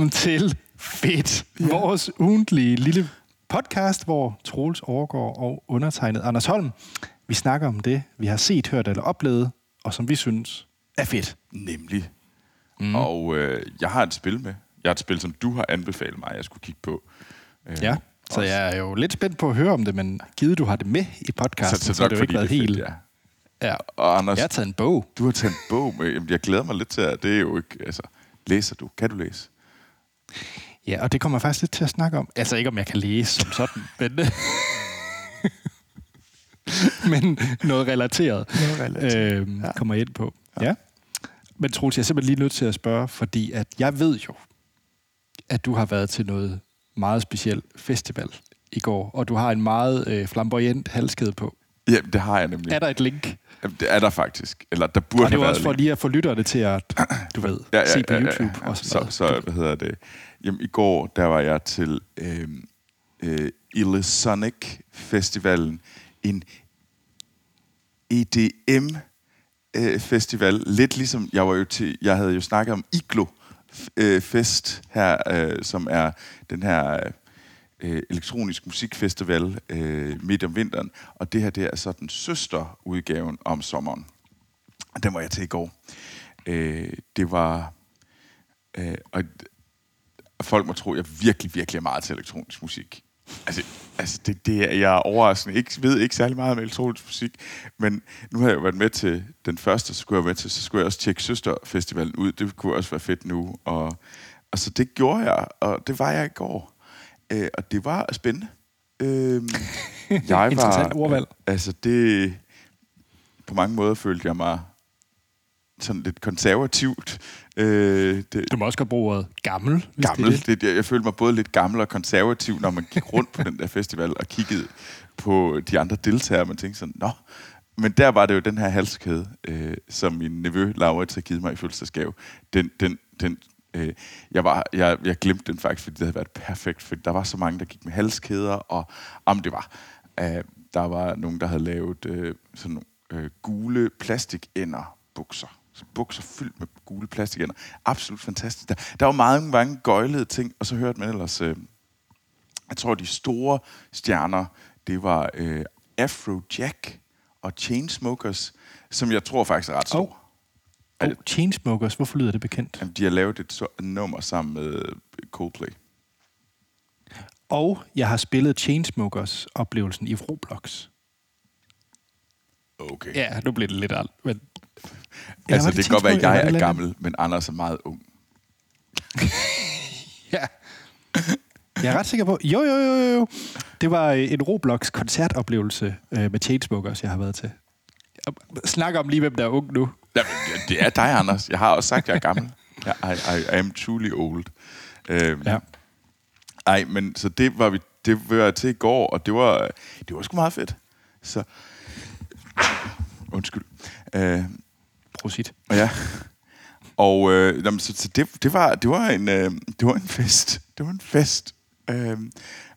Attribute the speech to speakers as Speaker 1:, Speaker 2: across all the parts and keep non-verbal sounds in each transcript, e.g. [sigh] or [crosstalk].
Speaker 1: Velkommen til Fedt, ja. vores ugentlige lille podcast, hvor Troels overgår og undertegnet Anders Holm. Vi snakker om det, vi har set, hørt eller oplevet, og som vi synes er fedt.
Speaker 2: Nemlig. Mm. Og øh, jeg har et spil med. Jeg har et spil, som du har anbefalet mig, at jeg skulle kigge på.
Speaker 1: Øh, ja, så også. jeg er jo lidt spændt på at høre om det, men givet du har det med i podcasten, så, så, så har det jo ikke været helt... Fedt, ja. ja. Og Anders, jeg har taget en bog.
Speaker 2: Du har taget en bog med. Jamen, jeg glæder mig lidt til at det er jo ikke... Altså, læser du? Kan du læse?
Speaker 1: Ja, og det kommer jeg faktisk lidt til at snakke om. Altså ikke om jeg kan læse som sådan, [laughs] men, men noget relateret, noget relateret. Øhm, ja. kommer jeg ind på. Ja. ja. Men Troels, jeg er simpelthen lige nødt til at spørge, fordi at jeg ved jo, at du har været til noget meget speciel festival i går, og du har en meget øh, flamboyant halskæde på.
Speaker 2: Ja, det har jeg nemlig.
Speaker 1: Er der et link?
Speaker 2: Det er der faktisk. Eller der burde
Speaker 1: og det var også for lige at få lytterne til at, [clears throat] du ved, ja, ja, se på YouTube. Ja, ja. Og
Speaker 2: så, så, hvad hedder det? Jamen, i går, der var jeg til øh, øh, Illusonic Festivalen. En EDM øh, festival. Lidt ligesom, jeg var jo til, jeg havde jo snakket om Iglo øh, Fest her, øh, som er den her øh, elektronisk musikfestival øh, midt om vinteren. Og det her, det er så den søsterudgaven om sommeren. Den var jeg til i går. Øh, det var... Øh, og folk må tro, at jeg virkelig, virkelig er meget til elektronisk musik. Altså, altså det, det er jeg er overraskende. Ikke, ved ikke særlig meget om elektronisk musik, men nu har jeg jo været med til den første, så skulle jeg være med til, så skulle jeg også tjekke Søsterfestivalen ud. Det kunne også være fedt nu. Og, og så det gjorde jeg, og det var jeg i går. Øh, og det var spændende. Øh, [laughs]
Speaker 1: jeg var, Interessant ordvalg.
Speaker 2: Altså det, på mange måder følte jeg mig sådan lidt konservativt.
Speaker 1: Øh, det, du må også godt bruge ordet gammel.
Speaker 2: Gammel. Det, det. Jeg, jeg følte mig både lidt gammel og konservativ, når man gik rundt på den der festival og kiggede på de andre deltagere. Man tænkte sådan, nå. Men der var det jo den her halskæde, øh, som min nevø Laurits har givet mig i fødselsdagsgave. Den, den, den, øh, jeg, var, jeg, jeg glemte den faktisk, fordi det havde været perfekt. For der var så mange, der gik med halskæder, og om det var... Øh, der var nogen, der havde lavet øh, sådan nogle øh, gule plastikænder bukser bukser fyldt med gule plastikænder. Absolut fantastisk. Der, der var mange, mange gøjlede ting, og så hørte man ellers, øh, jeg tror, de store stjerner, det var øh, Afrojack og Chainsmokers, som jeg tror faktisk er ret store.
Speaker 1: Oh. Oh, Chainsmokers, hvorfor lyder det bekendt?
Speaker 2: Jamen, de har lavet et nummer sammen med Coldplay.
Speaker 1: Og jeg har spillet Chainsmokers oplevelsen i Roblox.
Speaker 2: Okay.
Speaker 1: Ja, nu bliver det lidt alt, men
Speaker 2: Ja, [laughs] altså, det, det kan godt være, at jeg er gammel, men Anders er meget ung. [laughs]
Speaker 1: ja. Jeg er ret sikker på... Jo, jo, jo, jo. Det var øh, en Roblox-koncertoplevelse øh, med Chainsmokers, jeg har været til. Snak om lige, hvem der er ung nu.
Speaker 2: Ja, det er dig, Anders. Jeg har også sagt, at jeg er gammel. I, I, I am truly old. Øhm, ja. Ej, men så det var vi det var jeg til i går, og det var, det var sgu meget fedt. Så, undskyld. Øh,
Speaker 1: Prosit.
Speaker 2: Ja. Og øh, jamen, så, så det, det, var, det, var en, øh, det var en fest. Det var en fest. Øh,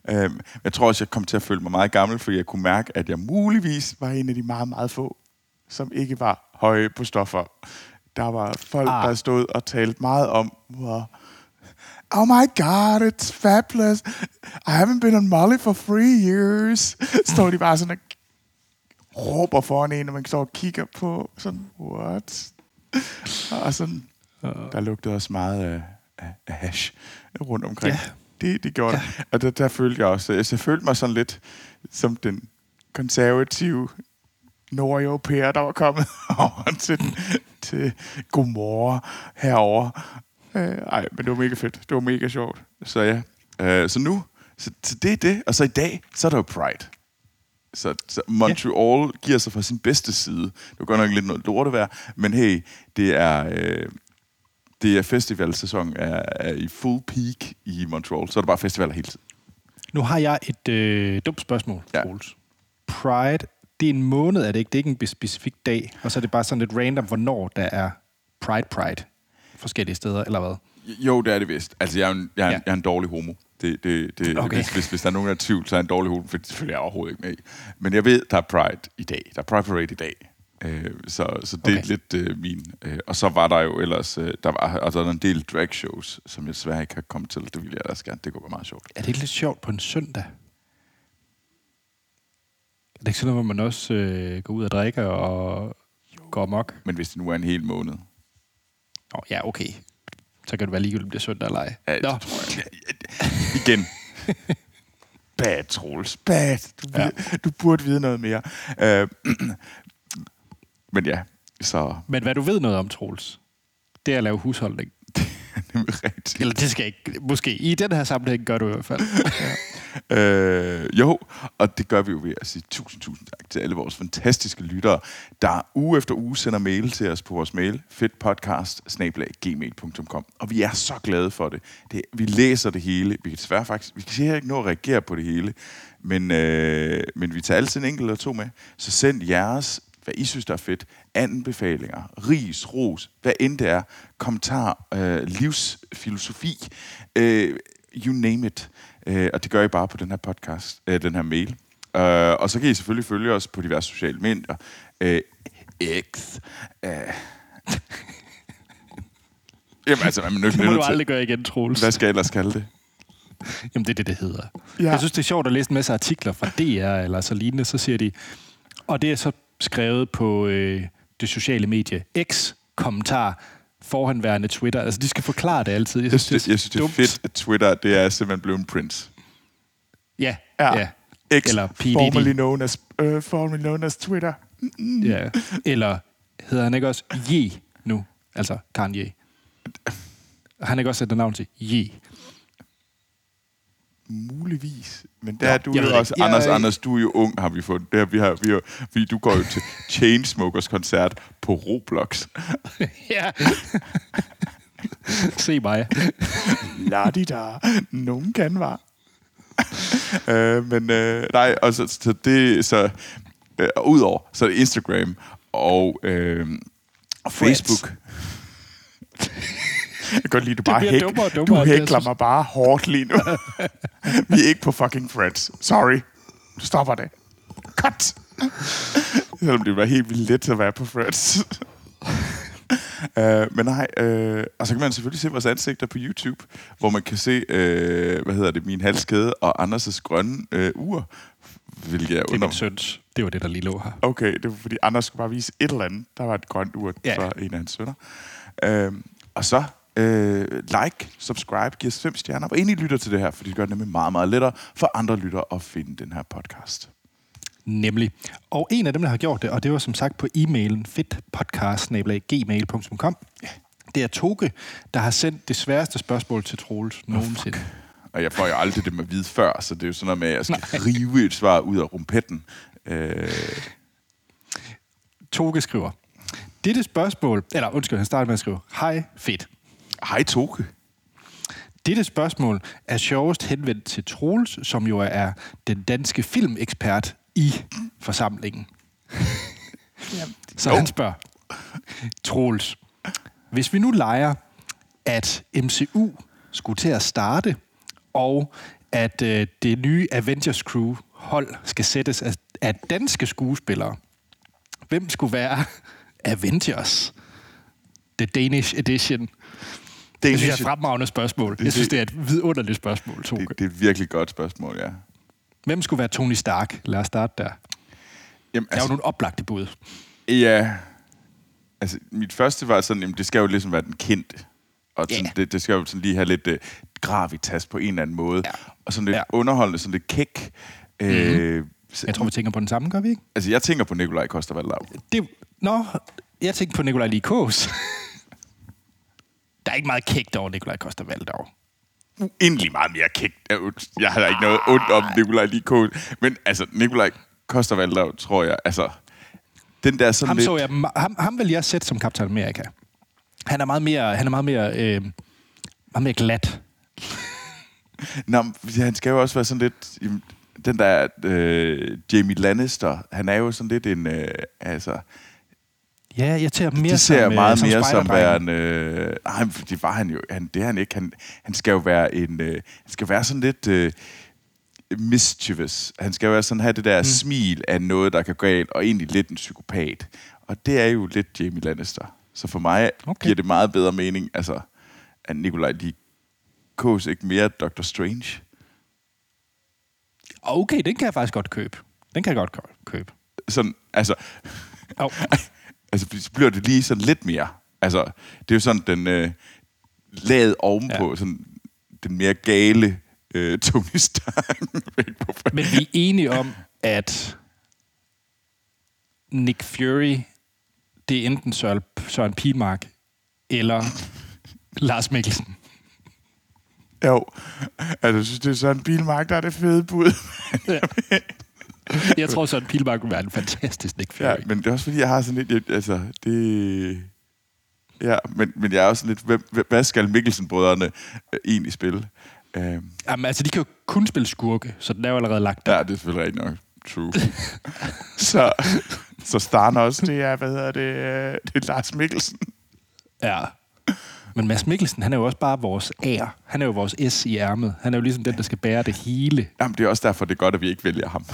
Speaker 2: øh, jeg tror også, jeg kom til at føle mig meget gammel, fordi jeg kunne mærke, at jeg muligvis var en af de meget, meget få, som ikke var høje på stoffer. Der var folk, ah. der stod og talte meget om, hvor oh my god, it's fabulous. I haven't been on Molly for three years. [laughs] Står de bare sådan og råber foran en, og man står og kigger på sådan, what? og sådan, der lugtede også meget af, af, af hash rundt omkring. Ja. Det, det gjorde ja. det. Og der, der følte jeg også, jeg, jeg følte mig sådan lidt som den konservative nordeuropæer, der var kommet [laughs] over til, til Gomorra herover. Øh, ej, men det var mega fedt. Det var mega sjovt. Så ja, øh, så nu, så, så det er det. Og så i dag, så er der jo Pride. Så, så Montreal ja. giver sig fra sin bedste side. Det var godt nok lidt noget lortevejr, men hey, det er, øh, det er festivalsæson er, er i full peak i Montreal, så er det bare festivaler hele tiden.
Speaker 1: Nu har jeg et øh, dumt spørgsmål, ja. Pride, det er en måned, er det ikke? Det er ikke en specifik dag, og så er det bare sådan lidt random, hvornår der er Pride Pride forskellige steder, eller hvad?
Speaker 2: Jo, det er det vist. Altså, jeg er en, jeg er, ja. jeg er en dårlig homo. Det, det, det, okay. hvis, hvis, hvis der er nogen, der er tvivl, så er en dårlig hoved, for det selvfølgelig er jeg overhovedet ikke med i. Men jeg ved, der er Pride i dag. Der er Pride Parade i dag. Øh, så, så det okay. er lidt øh, min. Øh, og så var der jo ellers, øh, der var altså, der en del drag shows, som jeg desværre ikke har kommet til. Det ville jeg ellers gerne. Det kunne være meget sjovt.
Speaker 1: Er det ikke lidt sjovt på en søndag? Det ikke sådan noget, hvor man også øh, går ud og drikker og jo. går amok?
Speaker 2: Men hvis det nu er en hel måned.
Speaker 1: Nå, ja, okay. Så kan det være ligegyldigt, om det er søndag eller ej.
Speaker 2: Ja, Nå. Tror jeg. Igen. [laughs] Bad, Troels. Bad. Du, ja. du burde vide noget mere. Uh, [clears throat] men ja, så...
Speaker 1: Men hvad du ved noget om, Troels, det er at lave husholdning.
Speaker 2: Er rigtigt.
Speaker 1: Eller det skal ikke... Måske. I den her sammenhæng gør du i hvert fald.
Speaker 2: ja. [laughs] øh, jo, og det gør vi jo ved at sige tusind, tusind tak til alle vores fantastiske lyttere, der uge efter uge sender mail til os på vores mail, fedtpodcast Og vi er så glade for det. det. Vi læser det hele. Vi kan desværre faktisk... Vi kan ikke nå at reagere på det hele, men, øh, men vi tager altid en enkelt eller to med. Så send jeres hvad I synes, der er fedt, anbefalinger, ris, ros, hvad end det er, kommentar, øh, livsfilosofi, øh, you name it. Øh, og det gør I bare på den her podcast, øh, den her mail. Øh, og så kan I selvfølgelig følge os på diverse sociale medier. Øh, X. Øh. [laughs] Jamen altså, man er
Speaker 1: det må du aldrig gøre igen, Troels.
Speaker 2: Hvad skal jeg ellers kalde det?
Speaker 1: Jamen, det er det, det hedder. Ja. Jeg synes, det er sjovt at læse en masse artikler fra DR eller så lignende, så siger de, og det er så skrevet på øh, det sociale medie X, kommentar, forhenværende Twitter. Altså, de skal forklare det altid.
Speaker 2: Jeg synes, jeg, det, jeg synes, det er fedt, at Twitter det er simpelthen blevet en prince.
Speaker 1: Ja, ja. ja.
Speaker 2: X, Eller PDD. Formerly known as, uh, formerly known as Twitter.
Speaker 1: Mm. [laughs] Ja. Eller hedder han ikke også Ye nu? Altså Kanye. [laughs] Han ikke også sat navn til Ye?
Speaker 2: Muligvis. Men der ja, er du jo også, ja, Anders, ja, Anders, du er jo ung, har vi fået. Der, vi har, vi har, vi, du går jo til Chainsmokers koncert på Roblox. [laughs]
Speaker 1: ja. [laughs] Se mig.
Speaker 2: La di da. Nogen kan var. [laughs] øh, men øh, nej, og så, så det, så øh, udover, så er det Instagram og øh, Facebook. Jeg kan godt lide, du bare hæk, dummere, dummere, du hækler mig bare hårdt lige nu. [laughs] Vi er ikke på fucking Friends. Sorry. Du stopper det. Cut! Selvom det var helt vildt let at være på Friends. uh, [laughs] men nej, uh, og så kan man selvfølgelig se vores ansigter på YouTube, hvor man kan se, uh, hvad hedder det, min halskæde og Anders' grønne uh, ur. Hvilket
Speaker 1: er det er under... min søns. Det var det, der lige lå her.
Speaker 2: Okay, det var fordi Anders skulle bare vise et eller andet. Der var et grønt ur ja. for en af hans sønner. Uh, og så Øh, like, subscribe, giv os fem stjerner, og egentlig lytter til det her, for det gør det nemlig meget, meget lettere for andre lyttere at finde den her podcast.
Speaker 1: Nemlig. Og en af dem, der har gjort det, og det var som sagt på e-mailen fedtpodcast.gmail.com. Ja. Det er Toge, der har sendt det sværeste spørgsmål til Troels oh, nogensinde. Fuck.
Speaker 2: Og jeg får jo aldrig det med vide før, så det er jo sådan noget med, at jeg skal Nej. rive et svar ud af rumpetten. Øh...
Speaker 1: Toge skriver, dette spørgsmål, eller undskyld, han starter med at skrive, hej, fedt.
Speaker 2: Hej Toke.
Speaker 1: Dette spørgsmål er sjovest henvendt til Troels, som jo er den danske filmekspert i forsamlingen. Så han spørger, Troels, hvis vi nu leger, at MCU skulle til at starte, og at øh, det nye Avengers Crew hold skal sættes af, af danske skuespillere, hvem skulle være [laughs] Avengers? The Danish Edition. Det jeg synes, er et fremragende spørgsmål. Det, jeg synes, det er et vidunderligt spørgsmål,
Speaker 2: Toge. Det, det er et virkelig godt spørgsmål, ja.
Speaker 1: Hvem skulle være Tony Stark? Lad os starte der. Jamen, altså, der er jo altså- nogle oplagte bud.
Speaker 2: Ja. Altså, mit første var sådan, jamen, det skal jo ligesom være den kendte. Og sådan, yeah. det, det skal jo sådan lige have lidt uh, gravitas på en eller anden måde. Ja. Og sådan lidt ja. underholdende, sådan lidt kæk. Mm-hmm.
Speaker 1: Øh, jeg tror, vi tænker på den samme, gør vi ikke?
Speaker 2: Altså, jeg tænker på Nikolaj Koster
Speaker 1: Det, Nå, jeg tænker på Nikolaj Likos. [laughs] Der er ikke meget kægt over Nikolaj Koster Valdau.
Speaker 2: Uendelig meget mere kægt. Jeg har da ikke noget ondt om Nikolaj Likos. Men altså, Nikolaj Koster Valdau, tror jeg, altså... Den der sådan
Speaker 1: ham,
Speaker 2: lidt...
Speaker 1: så jeg, ham, ham vil jeg sætte som Captain America. Han er meget mere, han er meget mere, øh, meget mere glat.
Speaker 2: Nå, han skal jo også være sådan lidt... Den der øh, Jamie Lannister, han er jo sådan lidt en... Øh, altså,
Speaker 1: Ja, jeg ser mere
Speaker 2: det ser som, øh, meget som mere som værende... Øh, nej, det var han jo. Han, det er han ikke. Han, han skal jo være en... Øh, han skal være sådan lidt... Øh, mischievous. Han skal jo sådan have det der mm. smil af noget, der kan gå galt, og egentlig lidt en psykopat. Og det er jo lidt Jamie Lannister. Så for mig okay. giver det meget bedre mening, altså, at Nikolaj lige kås ikke mere Dr. Strange.
Speaker 1: Okay, den kan jeg faktisk godt købe. Den kan jeg godt købe.
Speaker 2: Sådan, altså... Oh. [laughs] altså, så bliver det lige sådan lidt mere. Altså, det er jo sådan den øh, laget ovenpå, ja. sådan den mere gale øh, [laughs] Tony Stark.
Speaker 1: Men vi er enige om, at Nick Fury, det er enten Søren, Søren Pilmark eller Lars Mikkelsen.
Speaker 2: Jo, altså, jeg synes, det er Søren Pilmark, der er det fede bud. ja. [laughs] [laughs]
Speaker 1: Jeg tror, Søren Pilmark kunne være en fantastisk Nick Fury.
Speaker 2: Ja, men det er også fordi, jeg har sådan lidt... Altså, det... Ja, men, men jeg er også lidt... Hvad, hvad skal Mikkelsen-brødrene øh, egentlig spille?
Speaker 1: Øhm. Jamen, altså, de kan jo kun spille skurke, så den er jo allerede lagt
Speaker 2: der. Ja, det er selvfølgelig rigtig nok. True. [laughs] så, så Starn også, det er, hvad hedder det, øh, det er Lars Mikkelsen.
Speaker 1: Ja. Men Mads Mikkelsen, han er jo også bare vores ære. Han er jo vores S i ærmet. Han er jo ligesom den, der skal bære det hele.
Speaker 2: Jamen, det er også derfor, det er godt, at vi ikke vælger ham.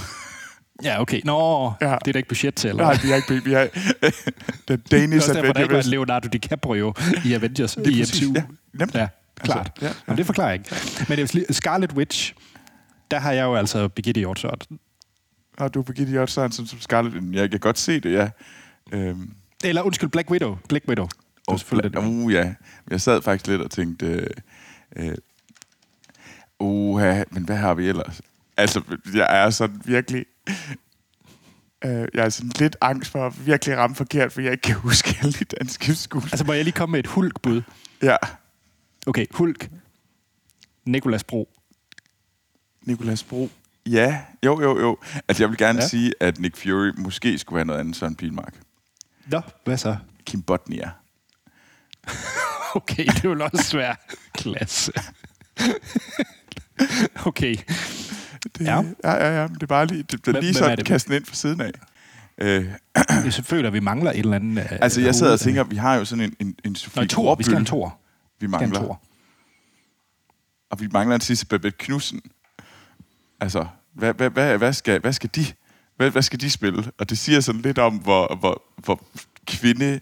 Speaker 1: Ja, okay. Nå, ja. det er da ikke budget til, eller
Speaker 2: Nej, vi har ikke vi har, [laughs] The Danish. Det er
Speaker 1: derfor, der ikke var Leonardo DiCaprio i [laughs] Avengers, i MCU. Ja,
Speaker 2: nemt. Ja,
Speaker 1: klart. Altså, ja, ja. Men det forklarer jeg ikke. Men det er Scarlet Witch, der har jeg jo altså Birgitte Hjort Sørensen.
Speaker 2: Og du Birgitte Hjort Sørensen som Scarlet Jeg kan godt se det, ja.
Speaker 1: Øhm. Eller undskyld, Black Widow. Black Widow.
Speaker 2: Oh, Bla- uh, ja. Jeg sad faktisk lidt og tænkte... Øh, øh, uh, men hvad har vi ellers? Altså, jeg er sådan virkelig... Øh, jeg er sådan lidt angst for at virkelig ramme forkert, for jeg ikke kan [laughs] huske alle de danske skuespillere.
Speaker 1: Altså, må jeg lige komme med et hulkbud?
Speaker 2: Ja.
Speaker 1: Okay, Hulk. Nikolas Bro.
Speaker 2: Nikolas Bro. Ja, jo, jo, jo. Altså, jeg vil gerne ja. sige, at Nick Fury måske skulle være noget andet Søren Pilmark.
Speaker 1: Nå, hvad så?
Speaker 2: Kim Botnia. [laughs]
Speaker 1: okay, det jo også svært klasse. [laughs] okay.
Speaker 2: Det, ja. ja, ja, ja. Det er bare lige, det, det er lige sådan kastet ind fra siden af.
Speaker 1: Øh. Jeg føler, at vi mangler et eller andet... Uh,
Speaker 2: altså, jeg sidder og tænker, vi har jo sådan en, en, en
Speaker 1: Sofie Nå. Vi skal have en Thor.
Speaker 2: Vi mangler. Thor. Og vi mangler en sidste Babette Knudsen. Altså, hvad, hvad, hvad, hvad, skal, hvad skal de... Hvad, hvad skal de spille? Og det siger sådan lidt om, hvor, hvor, hvor kvinde...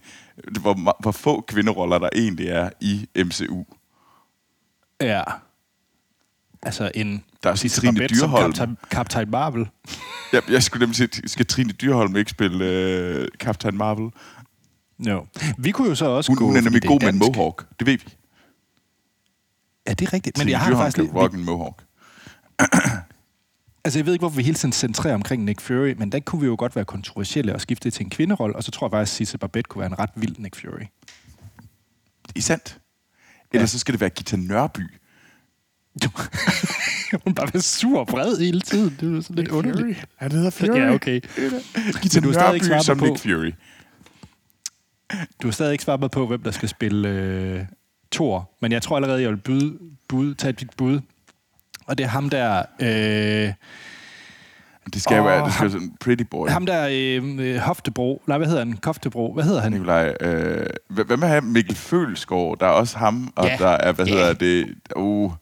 Speaker 2: Hvor, hvor få kvinderoller der egentlig er i MCU.
Speaker 1: Ja. Altså en...
Speaker 2: Der er Trine Dyrholm.
Speaker 1: Som Captain, Marvel. [laughs]
Speaker 2: ja, jeg skulle nemlig sige, skal Trine Dyrholm ikke spille uh, Captain Marvel?
Speaker 1: Jo. Vi kunne jo så også
Speaker 2: hun,
Speaker 1: gå...
Speaker 2: Hun er nemlig god med en mohawk. Det ved vi.
Speaker 1: Ja, det er rigtigt.
Speaker 2: Trine
Speaker 1: Men jeg har
Speaker 2: Dyrholm
Speaker 1: faktisk...
Speaker 2: Rock en mohawk. [clears throat]
Speaker 1: altså, jeg ved ikke, hvorfor vi hele tiden centrerer omkring Nick Fury, men der kunne vi jo godt være kontroversielle og skifte til en kvinderolle, og så tror jeg faktisk, at Cisse Barbette kunne være en ret vild Nick Fury.
Speaker 2: Det er sandt. Ellers ja. så skal det være Gita Nørby. [laughs]
Speaker 1: Hun bare være sur og vred hele tiden. Det er sådan lidt underligt.
Speaker 2: Han hedder Fury.
Speaker 1: Ja, okay.
Speaker 2: Gita Nørby som på, Nick Fury.
Speaker 1: Du har stadig ikke svaret på, hvem der skal spille øh, Thor, men jeg tror allerede, jeg vil byde, byde, tage dit bud. Og det er ham der... Øh,
Speaker 2: det skal jo være, det skal ham, sådan pretty boy.
Speaker 1: Ham der øh, Hoftebro, nej, hvad hedder han? Koftebro, hvad hedder han?
Speaker 2: Nikolaj, øh, hvad med ham? Mikkel Følsgaard, der er også ham, og ja. der er, hvad ja. hedder det, uh,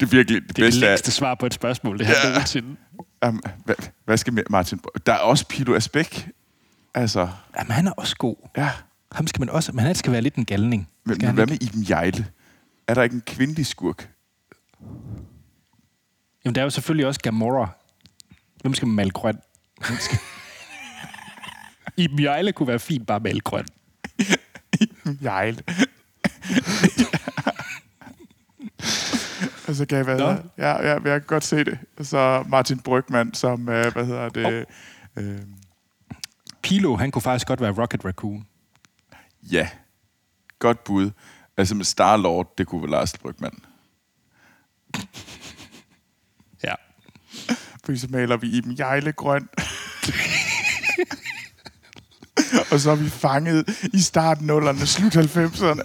Speaker 2: det er virkelig det,
Speaker 1: det bedste. Det er det svar på et spørgsmål, det her ja. nogensinde.
Speaker 2: Um, hvad, hvad skal Martin... Der er også Pilo Asbæk. Altså...
Speaker 1: Jamen, han er også god.
Speaker 2: Ja.
Speaker 1: Ham skal man også... Men han skal være lidt en galning.
Speaker 2: Men, men hvad med Iben Jejle? Er der ikke en kvindelig skurk?
Speaker 1: Jamen, der er jo selvfølgelig også Gamora. Hvem skal man male grøn? Skal... [laughs] Iben Jejle kunne være fint bare male grøn.
Speaker 2: Iben Jejle. [laughs] Og så kan jeg, hvad hedder, ja, ja, jeg kan godt se det. Så Martin Brygman som, øh, hvad hedder det... Oh. Øh,
Speaker 1: Pilo, han kunne faktisk godt være Rocket Raccoon.
Speaker 2: Ja, godt bud. Altså med Star-Lord, det kunne være Lars Brygman. [laughs]
Speaker 1: ja.
Speaker 2: Fordi så maler vi i dem jejlegrøn. [laughs] og så er vi fanget i starten 0'erne, slut 90'erne.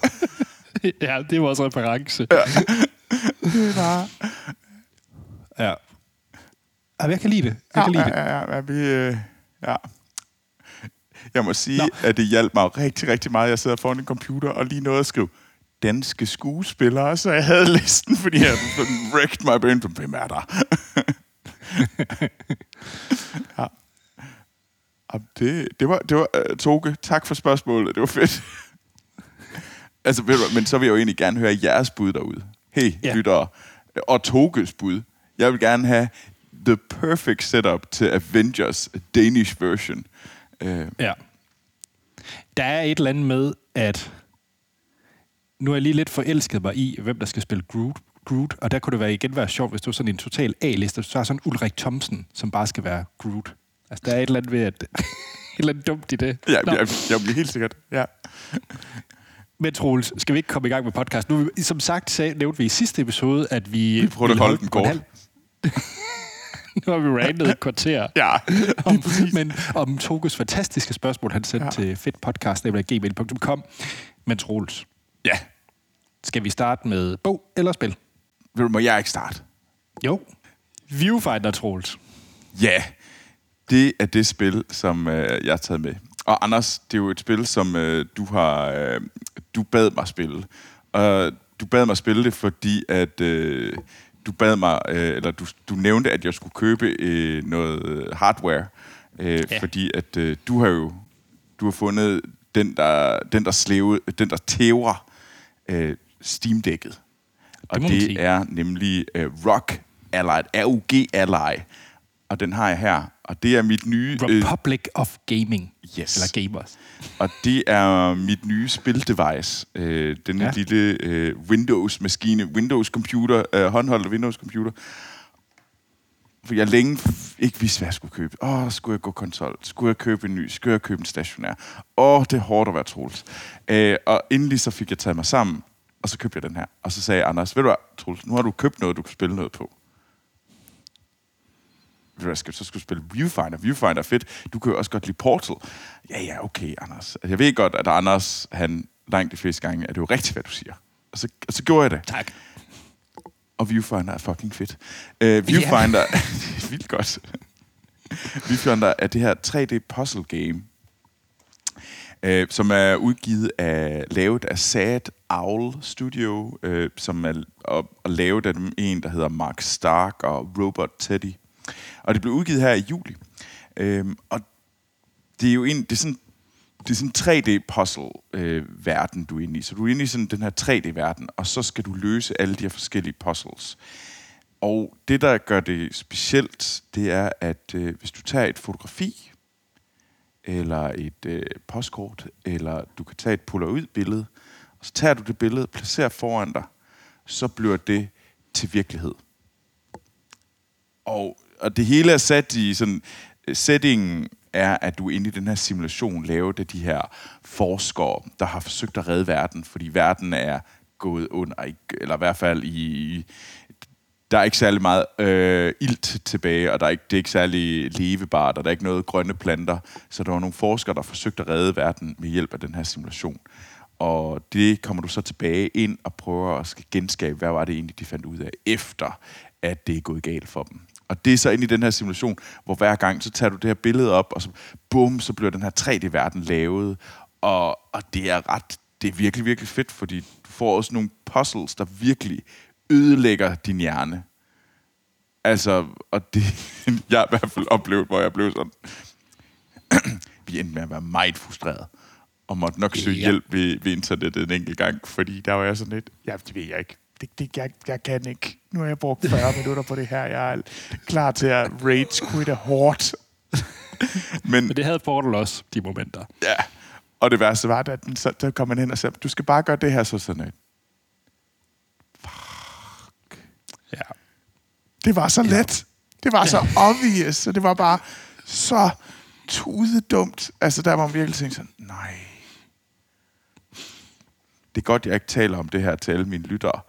Speaker 2: [laughs]
Speaker 1: ja, det er vores reference. Ja. [laughs]
Speaker 2: Det er bare...
Speaker 1: Ja. Ja, jeg kan lide det. Jeg
Speaker 2: ja,
Speaker 1: kan lide
Speaker 2: ja, det. Ja, ja, ja, vi, øh, ja. Jeg må sige, Nå. at det hjalp mig rigtig, rigtig meget. Jeg sidder foran en computer og lige nåede at skrive danske skuespillere, så jeg havde listen, fordi jeg wrecked my brain. Hvem er der? [laughs] ja. Det, det var, det var uh, Toge, tak for spørgsmålet. Det var fedt. Altså, ved du, men så vil jeg jo egentlig gerne høre jeres bud derude. Hey, ja. lyttere. Og Toges bud. Jeg vil gerne have the perfect setup til Avengers Danish version.
Speaker 1: Uh, ja. Der er et eller andet med, at nu er jeg lige lidt forelsket mig i, hvem der skal spille Groot. Groot, og der kunne det være igen være sjovt, hvis du er sådan en total A-liste, så er sådan Ulrik Thomsen, som bare skal være Groot. Altså, der er et eller andet ved, at... [laughs] et eller andet dumt i det.
Speaker 2: Ja, jeg, jeg bliver helt sikkert, ja.
Speaker 1: Men Troels, skal vi ikke komme i gang med podcast? Nu, som sagt, sagde, nævnte vi i sidste episode, at vi...
Speaker 2: Vi prøvede at holde den kort. [laughs]
Speaker 1: nu har vi randet et kvarter.
Speaker 2: ja, [laughs]
Speaker 1: om, men om Toges fantastiske spørgsmål, han sendte ja. til fedtpodcast.gmail.com. Men Troels.
Speaker 2: Ja.
Speaker 1: Skal vi starte med bog eller spil?
Speaker 2: Må jeg ikke starte?
Speaker 1: Jo. Viewfinder, Troels.
Speaker 2: Ja, det er det spil, som øh, jeg har taget med. Og Anders, det er jo et spil, som øh, du har øh, du bad mig spille. Og du bad mig spille det, fordi at øh, du bad mig, øh, eller du, du nævnte, at jeg skulle købe øh, noget hardware. Øh, ja. Fordi at øh, du har jo du har fundet den, der, den, der, sleve, den, der tæver øh, Steam-dækket. Og det, det er nemlig øh, Rock Ally, ROG Ally. Og den har jeg her. Og det er mit nye...
Speaker 1: Øh, Republic øh, of Gaming.
Speaker 2: Yes.
Speaker 1: Eller Gamers.
Speaker 2: Og det er mit nye spildevice. Øh, den ja. lille øh, Windows-maskine, Windows-computer, øh, håndholdt Windows-computer. For jeg længe ikke vidste, hvad jeg skulle købe. Åh, oh, skulle jeg gå konsol? Skulle jeg købe en ny? Skulle jeg købe en stationær? Åh, oh, det er hårdt at være Troels. Øh, og endelig så fik jeg taget mig sammen, og så købte jeg den her. Og så sagde Anders, ved du hvad, Troels, nu har du købt noget, du kan spille noget på skal så skulle spille Viewfinder. Viewfinder er fedt. Du kan jo også godt lide Portal. Ja, ja, okay, Anders. Altså, jeg ved godt, at Anders, han langt de fleste gange, at det jo rigtigt, hvad du siger. Og så, og så gjorde jeg det.
Speaker 1: Tak.
Speaker 2: Og Viewfinder er fucking fedt. Uh, Viewfinder yeah. [laughs] er vildt godt. Viewfinder er det her 3D puzzle game, uh, som er udgivet af, lavet af Sad Owl Studio, uh, som er og, og lavet af dem en, der hedder Mark Stark og Robot Teddy. Og det blev udgivet her i juli. Øhm, og det er jo en, det er sådan, det er sådan 3D-puzzle-verden, øh, du er inde i. Så du er inde i sådan den her 3D-verden, og så skal du løse alle de her forskellige puzzles. Og det, der gør det specielt, det er, at øh, hvis du tager et fotografi, eller et øh, postkort, eller du kan tage et puller-ud-billede, og så tager du det billede, placerer foran dig, så bliver det til virkelighed. Og og det hele er sat i sådan... Øh, settingen er, at du er inde i den her simulation lavet af de her forskere, der har forsøgt at redde verden, fordi verden er gået under, eller i hvert fald i... Der er ikke særlig meget øh, ilt tilbage, og der er ikke, det er ikke særlig levebart, og der er ikke noget grønne planter. Så der var nogle forskere, der forsøgte at redde verden med hjælp af den her simulation. Og det kommer du så tilbage ind og prøver at genskabe, hvad var det egentlig, de fandt ud af, efter at det er gået galt for dem. Og det er så ind i den her simulation, hvor hver gang, så tager du det her billede op, og så bum, så bliver den her 3D-verden lavet. Og, og det er ret, det er virkelig, virkelig fedt, fordi du får også nogle puzzles, der virkelig ødelægger din hjerne. Altså, og det [laughs] jeg har i hvert fald oplevet, hvor jeg blev sådan... [clears throat] vi endte med at være meget frustreret og måtte nok søge ja. hjælp ved, ved internettet en enkelt gang, fordi der var jeg sådan lidt, ja, det ved jeg ikke det, det, jeg, jeg kan ikke. Nu har jeg brugt 40 [laughs] minutter på det her. Jeg er klar til at rage quitte hårdt. [laughs]
Speaker 1: Men, Men det havde Portal også, de momenter.
Speaker 2: Ja, og det værste var, at den, så, der kom man hen og sagde, du skal bare gøre det her, så sådan et. Fuck.
Speaker 1: Ja.
Speaker 2: Det var så let. Det var så obvious, så det var bare så tudedumt. Altså, der var man virkelig tænkt sådan, nej. Det er godt, jeg ikke taler om det her til alle mine lyttere,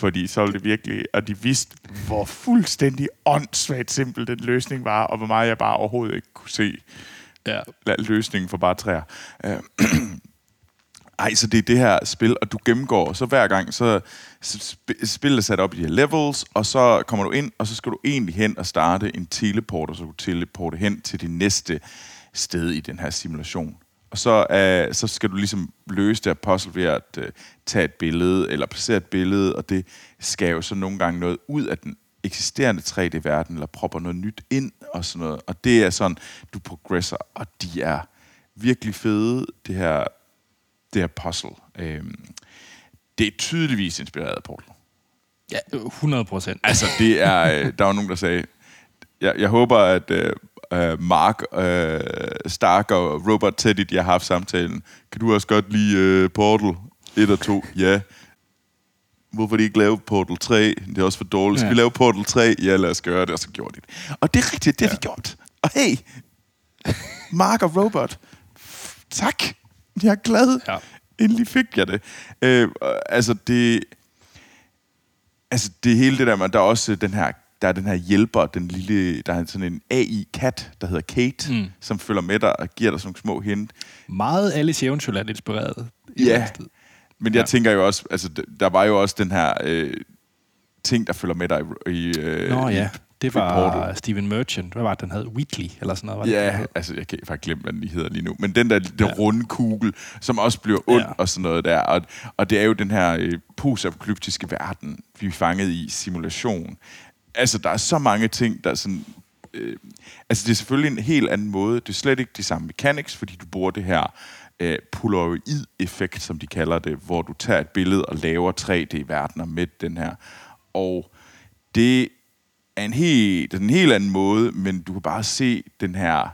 Speaker 2: fordi så var det virkelig, og de vidste, hvor fuldstændig åndssvagt simpel den løsning var, og hvor meget jeg bare overhovedet ikke kunne se ja. løsningen for bare træer. Øh, [clears throat] ej, så det er det her spil, og du gennemgår, så hver gang, så spillet er sat op i de her levels, og så kommer du ind, og så skal du egentlig hen og starte en teleporter, så du teleporte hen til det næste sted i den her simulation. Og så, uh, så skal du ligesom løse det her puzzle ved at uh, tage et billede, eller placere et billede, og det skal jo så nogle gange noget ud af den eksisterende 3D-verden, eller propper noget nyt ind, og sådan noget. Og det er sådan, du progresser, og de er virkelig fede, det her, det her puzzle. Øhm, det er tydeligvis inspireret af Portal.
Speaker 1: Ja, 100 procent.
Speaker 2: Altså, det er, øh, der var nogen, der sagde, jeg, jeg håber, at uh, Mark uh, Stark og Robert Teddy, de har haft samtalen. Kan du også godt lide uh, Portal 1 og 2? Ja. Hvorfor de ikke lave Portal 3? Det er også for dårligt. Skal ja. vi lave Portal 3? Ja, lad os gøre det. Og så gjorde de det. Og det er rigtigt, det har ja. gjort. Og hey, Mark og Robert, tak. Jeg er glad. Ja. Endelig fik jeg det. Øh, altså, det... Altså, det hele det der med, der er også den her der er den her hjælper, den lille, der er sådan en AI-kat, der hedder Kate, mm. som følger med dig og giver dig sådan nogle små hint.
Speaker 1: Meget Alice Eventyrland inspireret.
Speaker 2: I ja, men jeg ja. tænker jo også, altså der var jo også den her øh, ting, der følger med dig i,
Speaker 1: øh, Nå, ja. Det var Steven Merchant. Hvad var det, den hed? Wheatley, eller sådan noget? Var
Speaker 2: ja, det, altså jeg kan faktisk glemme, hvad den hedder lige nu. Men den der, der ja. runde kugle, som også bliver ond ja. og sådan noget der. Og, og det er jo den her øh, postapokalyptiske verden, vi er fanget i simulation. Altså, der er så mange ting, der er sådan... Øh, altså, det er selvfølgelig en helt anden måde. Det er slet ikke de samme mechanics, fordi du bruger det her øh, polaroid-effekt, som de kalder det, hvor du tager et billede og laver 3D-verdener med den her. Og det er en helt, en helt anden måde, men du kan bare se den her,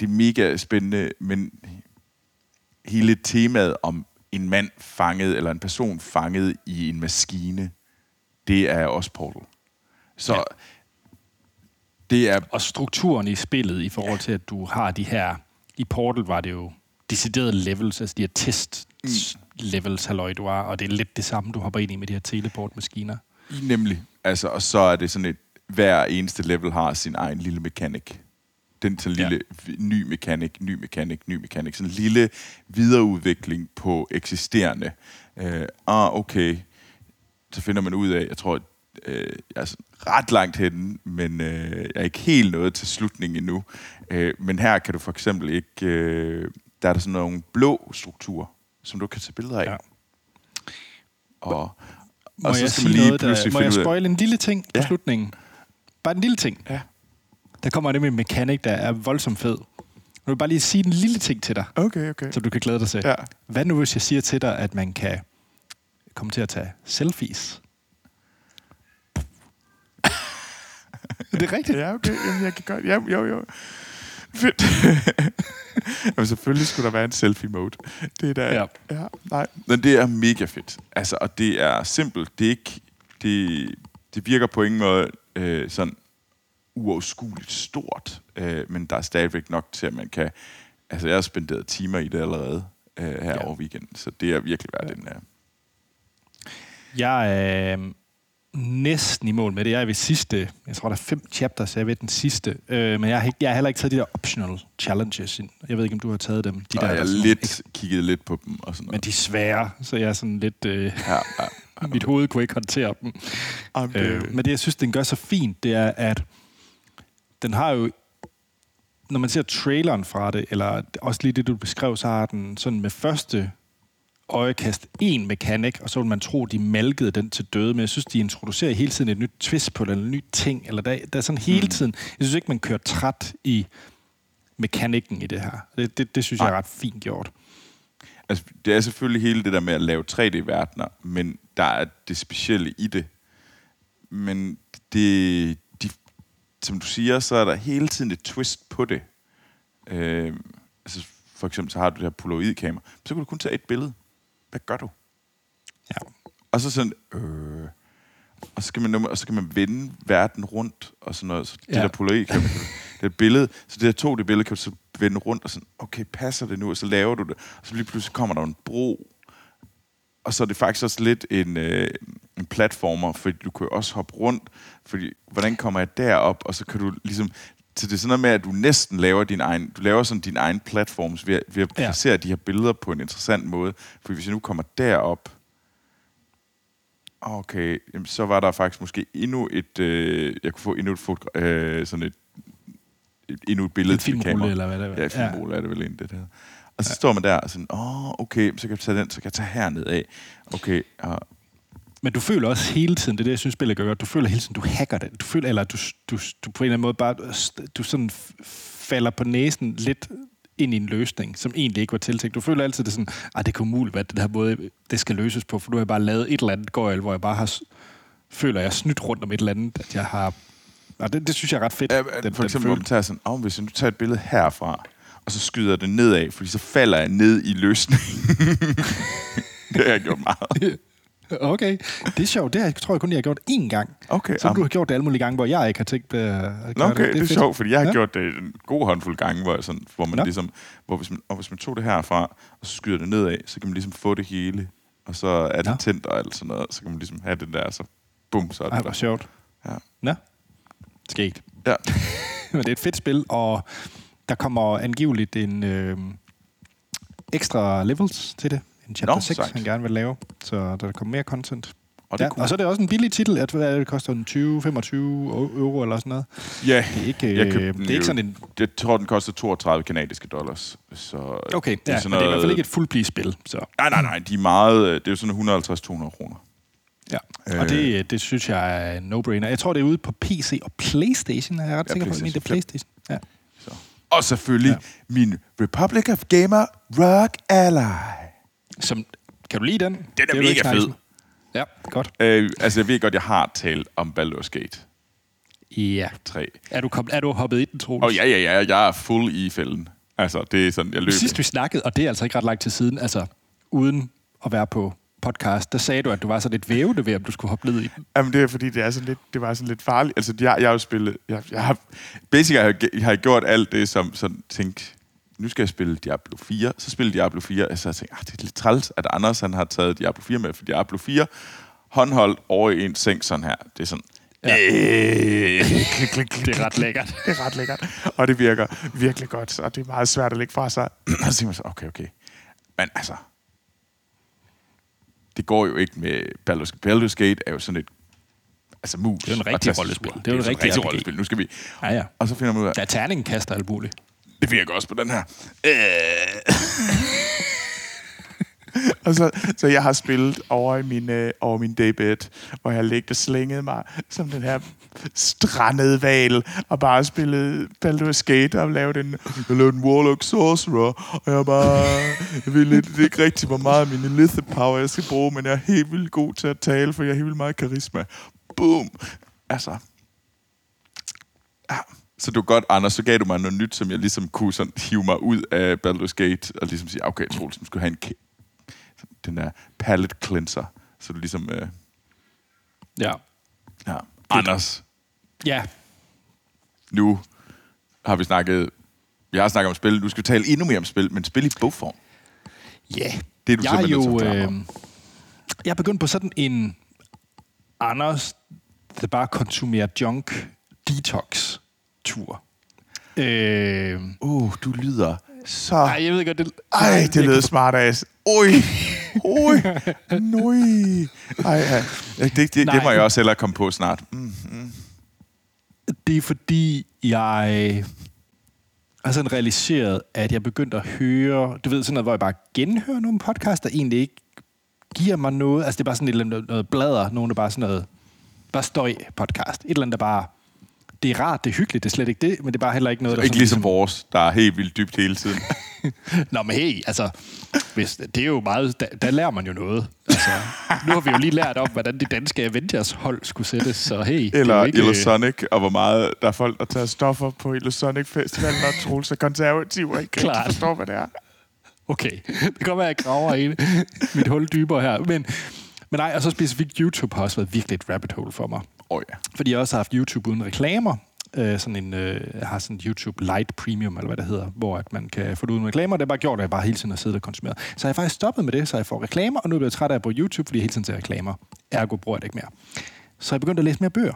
Speaker 2: det er mega spændende, men hele temaet om en mand fanget, eller en person fanget i en maskine, det er også Portal. Så ja.
Speaker 1: det er... Og strukturen i spillet i forhold til, at du har de her... I Portal var det jo deciderede levels, altså de her test mm. levels, halløj, du har, og det er lidt det samme, du hopper ind i med de her teleportmaskiner.
Speaker 2: Nemlig. Altså, og så er det sådan et, hver eneste level har sin egen lille mekanik. Den sådan lille ja. ny mekanik, ny mekanik, ny mekanik. Sådan en lille videreudvikling på eksisterende. Uh, ah, okay. Så finder man ud af, jeg tror, øh, jeg er ret langt hen, men øh, jeg er ikke helt nået til slutningen endnu. Øh, men her kan du for eksempel ikke... Øh, der er der sådan nogle blå strukturer, som du kan tage billeder af. Ja.
Speaker 1: Og, må og så skal man lige noget, der, Må jeg spoile en lille ting ja. på slutningen? Bare en lille ting.
Speaker 2: Ja.
Speaker 1: Der kommer det med en mekanik, der er voldsomt fed. Jeg vil bare lige sige en lille ting til dig.
Speaker 2: Okay, okay.
Speaker 1: Så du kan glæde dig til.
Speaker 2: Ja.
Speaker 1: Hvad nu, hvis jeg siger til dig, at man kan komme til at tage selfies [laughs] Er det rigtigt?
Speaker 2: Ja, okay. Jamen, jeg kan godt... Ja, jo, jo. Fedt. [laughs] Jamen, selvfølgelig skulle der være en selfie-mode. Det er da... Ja. ja. nej. Men det er mega fedt. Altså, og det er simpelt. Det er ikke... Det, det virker på ingen måde øh, sådan uoverskueligt stort, øh, men der er stadigvæk nok til, at man kan... Altså, jeg har spenderet timer i det allerede øh, her ja. over weekenden, så det er virkelig værd, ja. den er.
Speaker 1: Jeg, øh, næsten i mål med det. Jeg er ved sidste, jeg tror, der er fem chapters, så jeg er ved den sidste. Øh, men jeg har, jeg har heller ikke taget de der optional challenges ind. Jeg ved ikke, om du har taget dem. De
Speaker 2: der,
Speaker 1: jeg
Speaker 2: har lidt ikke... kigget lidt på dem. Og sådan noget.
Speaker 1: Men de er svære, så jeg er sådan lidt... Øh, ja, ja. [laughs] mit hoved kunne ikke håndtere dem. Okay. Øh, men det, jeg synes, den gør så fint, det er, at den har jo når man ser traileren fra det, eller også lige det, du beskrev, så har den sådan med første øjekast en mekanik, og så vil man tro, de malkede den til døde, men jeg synes, de introducerer hele tiden et nyt twist på den, en ny ting, eller der, der er sådan hele mm. tiden, jeg synes ikke, man kører træt i mekanikken i det her. Det, det, det synes jeg er ret fint gjort.
Speaker 2: Altså, det er selvfølgelig hele det der med at lave 3D-verdener, men der er det specielle i det. Men det, de, som du siger, så er der hele tiden et twist på det. Øh, altså, for eksempel så har du det her polaroid-kamera, så kan du kun tage et billede hvad gør du?
Speaker 1: Ja.
Speaker 2: Og så sådan, øh, og så, kan man, og så kan man vende verden rundt, og sådan noget. Så det ja. der polaroid, [laughs] kan, det er et billede, så det der to det billede, kan du så vende rundt, og sådan, okay, passer det nu? Og så laver du det, og så lige pludselig kommer der en bro, og så er det faktisk også lidt en, øh, en platformer, fordi du kan jo også hoppe rundt, fordi hvordan kommer jeg derop, og så kan du ligesom så det er sådan noget med, at du næsten laver din egen, du laver sådan din egen platforms ved, ved at ja. placere de her billeder på en interessant måde. For hvis jeg nu kommer derop, okay, jamen, så var der faktisk måske endnu et, øh, jeg kunne få endnu et, foto, øh, sådan et, et endnu et billede
Speaker 1: et til kamera. eller hvad det
Speaker 2: er. Ja, filmrulle ja. er det vel egentlig, det der. Og så ja. står man der og sådan, åh, oh, okay, så kan jeg tage den, så kan jeg tage herned af. Okay, og
Speaker 1: men du føler også hele tiden, det er det, jeg synes, spillet gør godt, du føler hele tiden, du hacker det. Du føler, eller du, du, du på en eller anden måde bare, du sådan falder på næsen lidt ind i en løsning, som egentlig ikke var tiltænkt. Du føler altid, det sådan, at det kan umuligt være den her måde, det skal løses på, for nu har bare lavet et eller andet gøjl, hvor jeg bare har, føler, jeg snydt rundt om et eller andet, at jeg har... Og det, det synes jeg er ret fedt. Ja,
Speaker 2: den, for eksempel, hvor man tager sådan, oh, hvis jeg nu tager et billede herfra, og så skyder det nedad, fordi så falder jeg ned i løsningen. [laughs] det har jeg gjort meget. [laughs]
Speaker 1: Okay, det er sjovt. Det har, jeg tror jeg kun, jeg har gjort én gang.
Speaker 2: Okay,
Speaker 1: så du har gjort det alle mulige gange, hvor jeg ikke har tænkt på at
Speaker 2: gøre okay, det. det er, det er sjovt, fordi jeg har ja. gjort det en god håndfuld gange, hvor, sådan, hvor man ja. ligesom, hvor hvis man, og hvis man tog det herfra, og så skyder det nedad, så kan man ligesom få det hele, og så er det ja. tændt og alt sådan noget, så kan man ligesom have den der, så bum, så er det
Speaker 1: Ej,
Speaker 2: hvor
Speaker 1: sjovt.
Speaker 2: Ja.
Speaker 1: Nå, skægt.
Speaker 2: Ja. [laughs]
Speaker 1: Men det er et fedt spil, og der kommer angiveligt en øh, ekstra levels til det en chapter Nå, 6, sagt. han gerne vil lave, så der kommer mere content. Og, det ja, og så er det også en billig titel, at det koster en 20-25 euro eller sådan noget.
Speaker 2: Ja,
Speaker 1: det er ikke, jeg øh, det er ikke sådan en...
Speaker 2: Jeg tror, den koster 32 kanadiske dollars. Så
Speaker 1: okay, det er, ja, sådan men det er i hvert fald ikke et fuldpris-spil. Så.
Speaker 2: Nej, nej, nej, de er meget... Det er jo sådan 150-200 kroner.
Speaker 1: Ja, øh. og det, det synes jeg er no-brainer. Jeg tror, det er ude på PC og Playstation, er jeg ret ja, sikker på, at det er Playstation. Ja.
Speaker 2: Så. Og selvfølgelig ja. min Republic of Gamer Rock Ally.
Speaker 1: Som, kan du lide den? Den
Speaker 2: er, er mega fed.
Speaker 1: Ja, godt.
Speaker 2: Øh, altså, jeg ved godt, jeg har talt om Baldur's Gate.
Speaker 1: Ja.
Speaker 2: 3.
Speaker 1: Er du, kom, er du hoppet i den, Troels?
Speaker 2: Åh, oh, ja, ja, ja. Jeg er fuld i fælden. Altså, det er sådan, jeg løber.
Speaker 1: Sidst vi snakkede, og det er altså ikke ret langt til siden, altså uden at være på podcast, der sagde du, at du var så lidt vævende ved, om du skulle hoppe ned i den.
Speaker 2: Jamen, det er fordi, det, er sådan lidt, det var sådan lidt farligt. Altså, jeg, jeg har jo spillet... Jeg, jeg har, basically, jeg har, jeg har gjort alt det, som sådan tænkt, nu skal jeg spille Diablo 4. Så spiller Diablo 4, og så jeg tænkte, ah, det er lidt træls, at Anders han har taget Diablo 4 med, for Diablo 4 håndholdt over i en seng sådan her. Det er sådan, Ja.
Speaker 1: Øh, [laughs] det er ret lækkert. [laughs]
Speaker 2: det er ret lækkert. Og det virker virkelig godt, og det er meget svært at lægge fra sig. [clears throat] og så tænker man så, okay, okay. Men altså, det går jo ikke med Baldur's, Baldur's Gate er jo sådan et altså mus.
Speaker 1: Det er en rigtig rollespil.
Speaker 2: Det er jo en rigtig rollespil. Nu skal vi...
Speaker 1: Ja, ja.
Speaker 2: Og så finder man ud af...
Speaker 1: Der er terningen kaster alt muligt.
Speaker 2: Det virker også på den her. Øh. [laughs] og så, så jeg har spillet over i min, øh, over min daybed, hvor jeg ligget og slænget mig som den her strandede val, og bare spillet Baldur's Gate og lavet en, jeg lavede en Warlock Sorcerer, og jeg bare, jeg ved lidt, det er ikke rigtigt, hvor meget min Elitha Power jeg skal bruge, men jeg er helt vildt god til at tale, for jeg har helt vildt meget karisma. Boom! Altså, ja. Så du godt, Anders, så gav du mig noget nyt, som jeg ligesom kunne sådan hive mig ud af Baldur's Gate, og ligesom sige, okay, Troels, du skal have en den der palette cleanser, så du ligesom... Øh,
Speaker 1: ja.
Speaker 2: Ja. Anders.
Speaker 1: Ja.
Speaker 2: Nu har vi snakket... Jeg har snakket om spil. Du skal tale endnu mere om spil, men spil i bogform.
Speaker 1: Ja.
Speaker 2: Det er du
Speaker 1: jeg er jo, øh, Jeg er begyndt på sådan en Anders, der bare konsumerer junk detox tur.
Speaker 2: Øh, uh, du lyder så...
Speaker 1: Ej, jeg ved godt, det...
Speaker 2: Ej, det lyder smart ass. Oj, oj, nøj. Ej, ej. Det, det, det, det må jeg også hellere komme på snart. Mm, mm.
Speaker 1: Det er fordi, jeg har sådan realiseret, at jeg begyndte at høre, du ved, sådan noget, hvor jeg bare genhører nogle podcasts, der egentlig ikke giver mig noget. Altså, det er bare sådan et eller andet noget blader, nogen der bare sådan noget, bare støj podcast. Et eller andet, der bare det er rart, det er hyggeligt, det er slet ikke det, men det er bare heller ikke noget,
Speaker 2: der... Ikke ligesom, ligesom vores, der er helt vildt dybt hele tiden. [laughs]
Speaker 1: Nå, men hey, altså, hvis, det er jo meget... Der, der lærer man jo noget. Altså, nu har vi jo lige lært om, hvordan de danske Avengers-hold skulle sættes, så hey...
Speaker 2: Eller ikke... Illusonic, og hvor meget der er folk, der tager stoffer på Illusonic Festival, når Troels er konservativ og ikke Klart. forstår, hvad det er.
Speaker 1: Okay, [laughs] det kan godt være, at jeg graver i mit hul dybere her, men... Men nej, og så specifikt YouTube har også været virkelig et rabbit hole for mig.
Speaker 2: Oh, ja.
Speaker 1: Fordi jeg også har haft YouTube uden reklamer. Øh, sådan en, øh, har sådan en YouTube Lite Premium, eller hvad det hedder, hvor at man kan få det uden reklamer. Det er bare gjort, at jeg bare hele tiden har siddet og konsumeret. Så jeg har faktisk stoppet med det, så jeg får reklamer, og nu er jeg træt af at bruge YouTube, fordi jeg hele tiden ser reklamer. Ergo bruger jeg det ikke mere. Så jeg begyndte at læse mere bøger.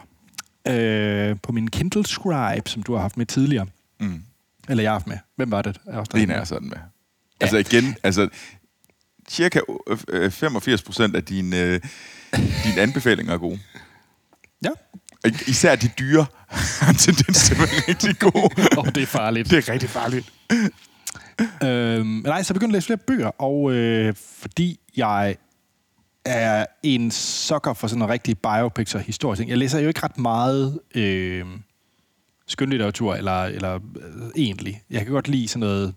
Speaker 1: Øh, på min Kindle Scribe, som du har haft med tidligere. Mm. Eller jeg har haft med. Hvem var det?
Speaker 2: Jeg det er sådan med. Ja. Altså igen, altså cirka 85 procent af dine, øh, dine anbefalinger er gode.
Speaker 1: Ja.
Speaker 2: Især de dyre har en tendens til at være rigtig gode.
Speaker 1: oh, det er farligt.
Speaker 2: Det er rigtig farligt.
Speaker 1: øhm, nej, så jeg begyndte at læse flere bøger, og øh, fordi jeg er en sokker for sådan en rigtig biopics og historie. Jeg læser jo ikke ret meget øh, skønlitteratur, eller, eller øh, egentlig. Jeg kan godt lide sådan noget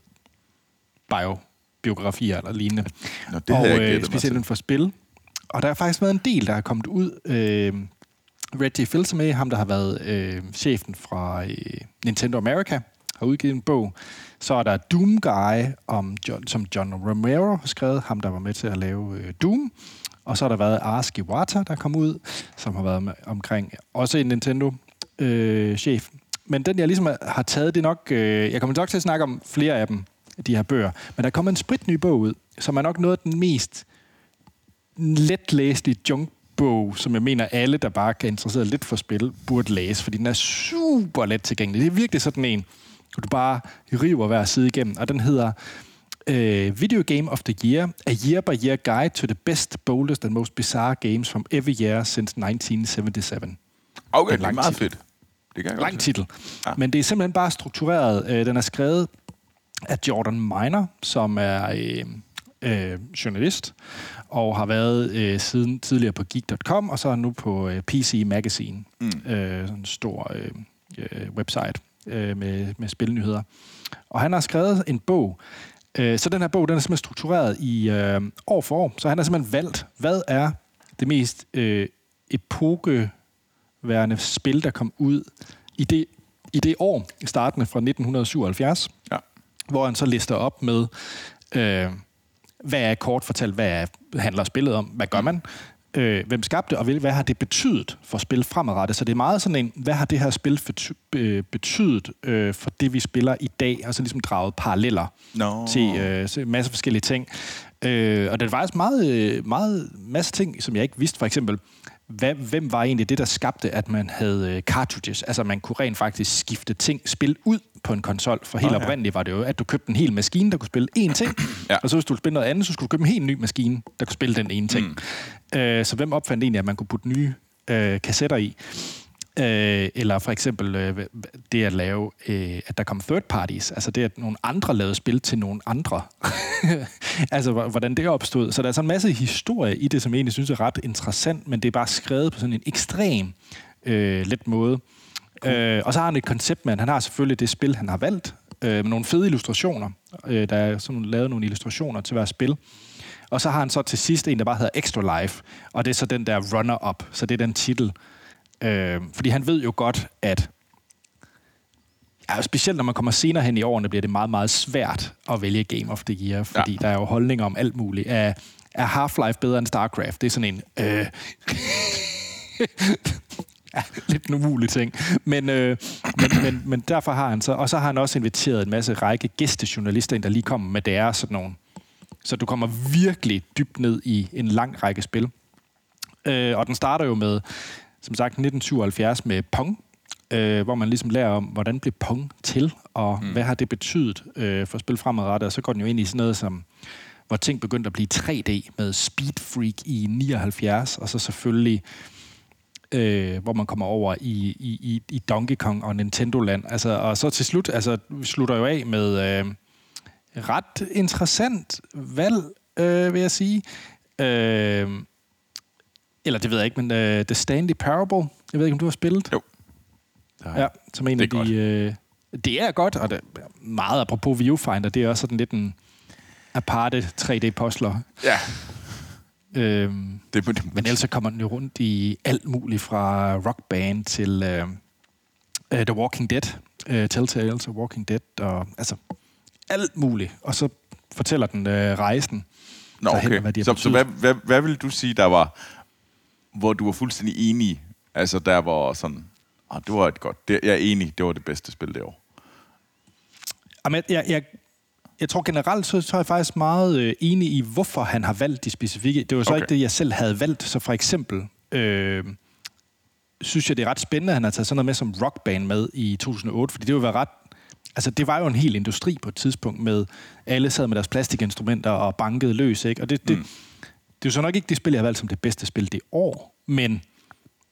Speaker 1: biobiografier eller lignende.
Speaker 2: Nå, det og øh,
Speaker 1: specielt for spil. Og der har faktisk været en del, der er kommet ud. Øh, Reggie Fils med, ham der har været øh, chefen fra øh, Nintendo America, har udgivet en bog. Så er der Doom Guy, om John, som John Romero har skrevet, ham der var med til at lave øh, Doom. Og så har der været Ars Iwata, der kom ud, som har været med omkring også en Nintendo-chef. Øh, men den, jeg ligesom har taget, det er nok... Øh, jeg kommer nok til at snakke om flere af dem, de her bøger. Men der kommer en spritny bog ud, som er nok noget af den mest letlæselige junkbog, som jeg mener, alle, der bare kan interesseret lidt for spil, burde læse, fordi den er super let tilgængelig. Det er virkelig sådan en, hvor du bare river hver side igennem, og den hedder uh, Video Game of the Year, A Year by Year Guide to the Best, Boldest and Most Bizarre Games from Every Year since 1977.
Speaker 2: Okay, det er meget fedt.
Speaker 1: Det kan jeg Lang titel. Ja. Men det er simpelthen bare struktureret. Uh, den er skrevet af Jordan Miner, som er uh, uh, journalist, og har været uh, siden tidligere på Geek.com, og så er nu på uh, PC Magazine, mm. sådan en stor uh, uh, website uh, med, med spilnyheder. Og han har skrevet en bog, Øh, så den her bog, den er simpelthen struktureret i øh, år for år. Så han har simpelthen valgt, hvad er det mest øh, epokeværende spil, der kom ud i det, i det år, startende fra 1977, ja. Hvor han så lister op med, øh, hvad er kort fortalt, hvad er, handler spillet om, hvad gør man, øh, hvem skabte, og hvad har det betydet for spil fremadrettet. Så det er meget sådan en, hvad har det her spil øh, betydet øh, for det, vi spiller i dag, og så ligesom draget paralleller no. til øh, en masse forskellige ting. Øh, og det er faktisk meget, øh, meget masse ting, som jeg ikke vidste. For eksempel, hvad, hvem var egentlig det, der skabte, at man havde øh, cartridges? Altså, man kunne rent faktisk skifte ting, spil ud på en konsol. For helt okay. oprindeligt var det jo, at du købte en hel maskine, der kunne spille én ting. [clears throat] ja. Og så hvis du ville spille noget andet, så skulle du købe en helt ny maskine, der kunne spille den ene ting. Mm. Øh, så hvem opfandt egentlig, at man kunne putte nye øh, kassetter i? Øh, eller for eksempel øh, det at lave, øh, at der kom third parties, altså det at nogle andre lavede spil til nogle andre. [laughs] altså hvordan det opstod. Så der er sådan en masse historie i det, som jeg egentlig synes er ret interessant, men det er bare skrevet på sådan en ekstrem øh, let måde. Cool. Øh, og så har han et koncept med, han har selvfølgelig det spil, han har valgt, øh, med nogle fede illustrationer. Øh, der er sådan lavet nogle illustrationer til hver spil. Og så har han så til sidst en, der bare hedder Extra Life, og det er så den der runner-up, så det er den titel, Øh, fordi han ved jo godt, at ja, specielt når man kommer senere hen i årene, bliver det meget, meget svært at vælge Game of the Year, fordi ja. der er jo holdninger om alt muligt. Er, er Half-Life bedre end StarCraft? Det er sådan en... Øh, [laughs] ja, lidt en umulig ting. Men, øh, men, men, men derfor har han så... Og så har han også inviteret en masse række gæstejournalister ind, der lige kommer med deres sådan nogle... Så du kommer virkelig dybt ned i en lang række spil. Øh, og den starter jo med som sagt 1977 med Pong, øh, hvor man ligesom lærer om, hvordan blev Pong til, og mm. hvad har det betydet øh, for spil fremadrettet. Og så går den jo ind i sådan noget som, hvor ting begyndte at blive 3D med Speed Freak i 79, og så selvfølgelig øh, hvor man kommer over i, i, i Donkey Kong og Nintendo-land. Altså, og så til slut, altså, vi slutter jo af med øh, ret interessant valg, øh, vil jeg sige. Øh, eller det ved jeg ikke, men uh, The Stanley Parable, jeg ved ikke, om du har spillet?
Speaker 2: Jo.
Speaker 1: Ja, som en det af de... Uh, det er godt, og det er meget apropos Viewfinder, det er også sådan lidt en aparte 3D-postler.
Speaker 2: Ja.
Speaker 1: Øhm, det, det, men ellers kommer den jo rundt i alt muligt fra Rock Band til uh, uh, The Walking Dead, uh, Telltales og Walking Dead, og altså alt muligt. Og så fortæller den uh, rejsen.
Speaker 2: Nå, okay. hvad de så, så hvad, hvad, hvad vil du sige, der var hvor du var fuldstændig enig, altså der var sådan, ah, det var et godt, det, jeg er enig, det var det bedste spil det år.
Speaker 1: Jamen, jeg, jeg, jeg tror generelt, så, så er jeg faktisk meget øh, enig i, hvorfor han har valgt de specifikke. Det var så okay. ikke det, jeg selv havde valgt. Så for eksempel, øh, synes jeg, det er ret spændende, at han har taget sådan noget med som rockband med i 2008, fordi det var ret Altså, det var jo en hel industri på et tidspunkt med, alle sad med deres plastikinstrumenter og bankede løs, ikke? Og det, det, mm det er jo så nok ikke det spil, jeg har valgt som det bedste spil det år, men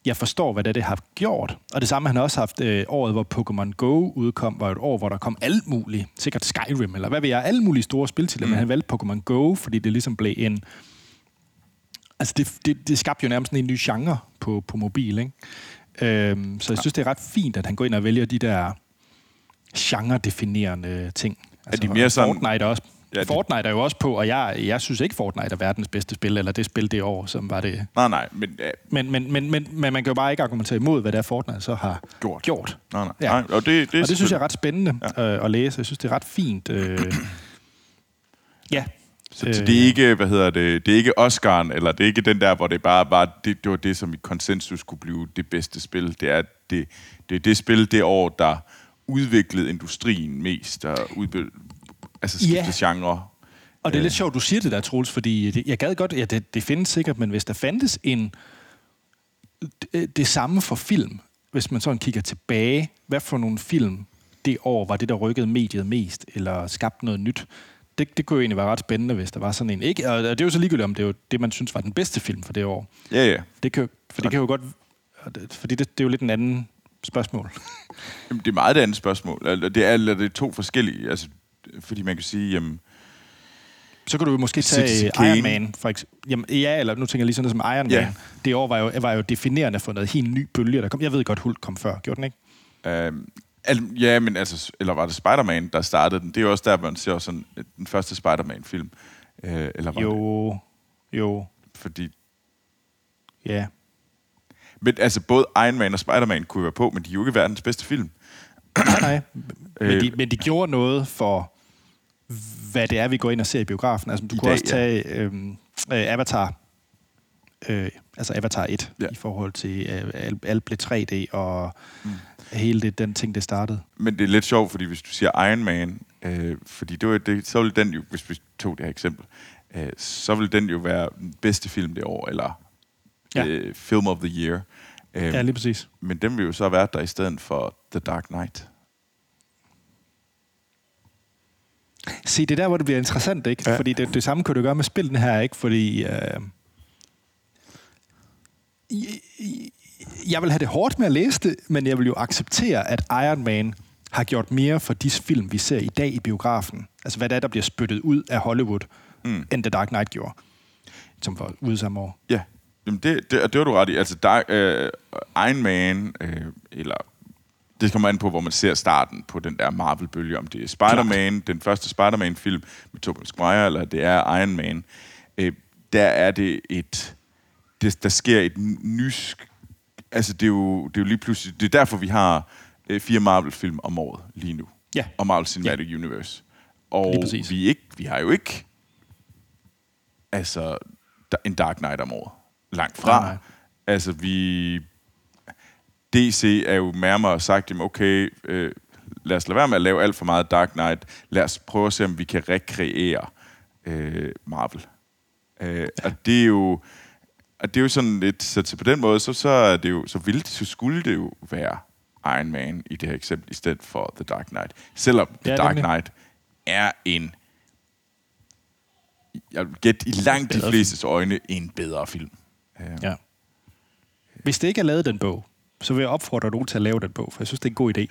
Speaker 1: jeg forstår, hvad det, er, det har gjort. Og det samme han har også haft øh, året, hvor Pokémon Go udkom, var et år, hvor der kom alt muligt. Sikkert Skyrim, eller hvad ved jeg, alle mulige store spil mm. men han valgte Pokémon Go, fordi det ligesom blev en... Altså, det, det, det skabte jo nærmest en ny genre på, på mobil, ikke? Øhm, så jeg synes, det er ret fint, at han går ind og vælger de der genre-definerende ting.
Speaker 2: Altså, er de mere sådan...
Speaker 1: Fortnite også Ja, Fortnite er jo også på, og jeg, jeg synes ikke, Fortnite er verdens bedste spil, eller det spil det år, som var det.
Speaker 2: Nej, nej. Men,
Speaker 1: ja. men, men, men, men, men man kan jo bare ikke argumentere imod, hvad det er, Fortnite så har gjort. gjort.
Speaker 2: Nej, nej. Ja. nej og det,
Speaker 1: det, og det synes jeg er ret spændende ja. øh, at læse. Jeg synes, det er ret fint. Øh, [clears throat] ja,
Speaker 2: så, så det er ikke, hvad hedder det, det er ikke Oscar'en, eller det er ikke den der, hvor det bare var, det, det var det, som i konsensus kunne blive det bedste spil. Det er det, det, er det spil det år, der udviklede industrien mest, der udviklede, altså skiftet ja. genre.
Speaker 1: Og det er lidt sjovt, du siger det der, Troels, fordi det, jeg gad godt, ja, det, det findes sikkert, men hvis der fandtes en, det, det samme for film, hvis man sådan kigger tilbage, hvad for nogle film det år var det, der rykkede mediet mest, eller skabte noget nyt, det, det kunne jo egentlig være ret spændende, hvis der var sådan en. Ikke, og det er jo så ligegyldigt, om det er jo det, man synes var den bedste film for det år.
Speaker 2: Ja, ja.
Speaker 1: Det kan, for det kan jo godt... Fordi det, det er jo lidt en anden spørgsmål.
Speaker 2: Jamen, det er meget et andet spørgsmål. Det er, det er to forskellige. Altså, fordi man kan sige, jamen,
Speaker 1: så kan du måske tage Iron Man, for eksempel. Jamen, ja, eller nu tænker jeg lige sådan noget som Iron Man. Ja. Det år var jo, var jo definerende for noget helt ny bølge, der kom. Jeg ved godt, Hulk kom før. Gjorde den ikke?
Speaker 2: Øhm, al, ja, men altså, eller var det Spider-Man, der startede den? Det er jo også der, man ser sådan den første Spider-Man-film. Øh, eller var
Speaker 1: jo, det? jo.
Speaker 2: Fordi...
Speaker 1: Ja.
Speaker 2: Men altså, både Iron Man og Spider-Man kunne være på, men de er jo ikke verdens bedste film.
Speaker 1: nej, nej. Men de, øh. men de gjorde noget for hvad det er, vi går ind og ser i biografen. Altså, du I kunne dag, også tage ja. øhm, øh, Avatar, øh, altså Avatar 1, ja. i forhold til øh, alt blev 3D og mm. hele det, den ting, det startede.
Speaker 2: Men det er lidt sjovt, fordi hvis du siger Iron Man, øh, fordi det var det, så ville den jo, hvis vi tog det her eksempel, øh, så ville den jo være den bedste film det år, eller ja. øh, Film of the Year.
Speaker 1: Øh, ja, lige præcis.
Speaker 2: Men den vil jo så være der i stedet for The Dark Knight.
Speaker 1: Se, det er der, hvor det bliver interessant, ikke? Ja. Fordi det, det samme kan du gøre med spillene her, ikke? Fordi... Øh, jeg vil have det hårdt med at læse det, men jeg vil jo acceptere, at Iron Man har gjort mere for de film, vi ser i dag i biografen. Altså, hvad det er, der bliver spyttet ud af Hollywood, mm. end The Dark Knight gjorde, som var ude samme år.
Speaker 2: Ja, Jamen det, det, det var du ret i. Altså, Dark, øh, Iron Man, øh, eller det kommer an på, hvor man ser starten på den der Marvel-bølge, om det er Spider-Man, den første Spider-Man-film med Tobey Maguire, eller det er Iron Man. Øh, der er det et... Det, der sker et nysk... Altså, det er, jo, det er jo lige pludselig... Det er derfor, vi har øh, fire Marvel-film om året lige nu.
Speaker 1: Ja.
Speaker 2: Og Marvel Cinematic ja. Universe. Og vi, ikke, vi har jo ikke... Altså, en Dark Knight om året. Langt fra. Nej. Altså, vi DC er jo nærmere sagt, jamen okay, øh, lad os lade være med at lave alt for meget Dark Knight. Lad os prøve at se, om vi kan rekreere øh, Marvel. Øh, og det er jo... Og det er jo sådan lidt, så på den måde, så, så, er det jo, så, ville, så skulle det jo være Iron Man i det her eksempel, i stedet for The Dark Knight. Selvom The ja, Dark Knight er en, jeg vil gætte i langt de fleste øjne, en bedre film.
Speaker 1: Ja. Hvis det ikke er lavet den bog, så vil jeg opfordre nogen til at lave den bog, for jeg synes, det er en god idé.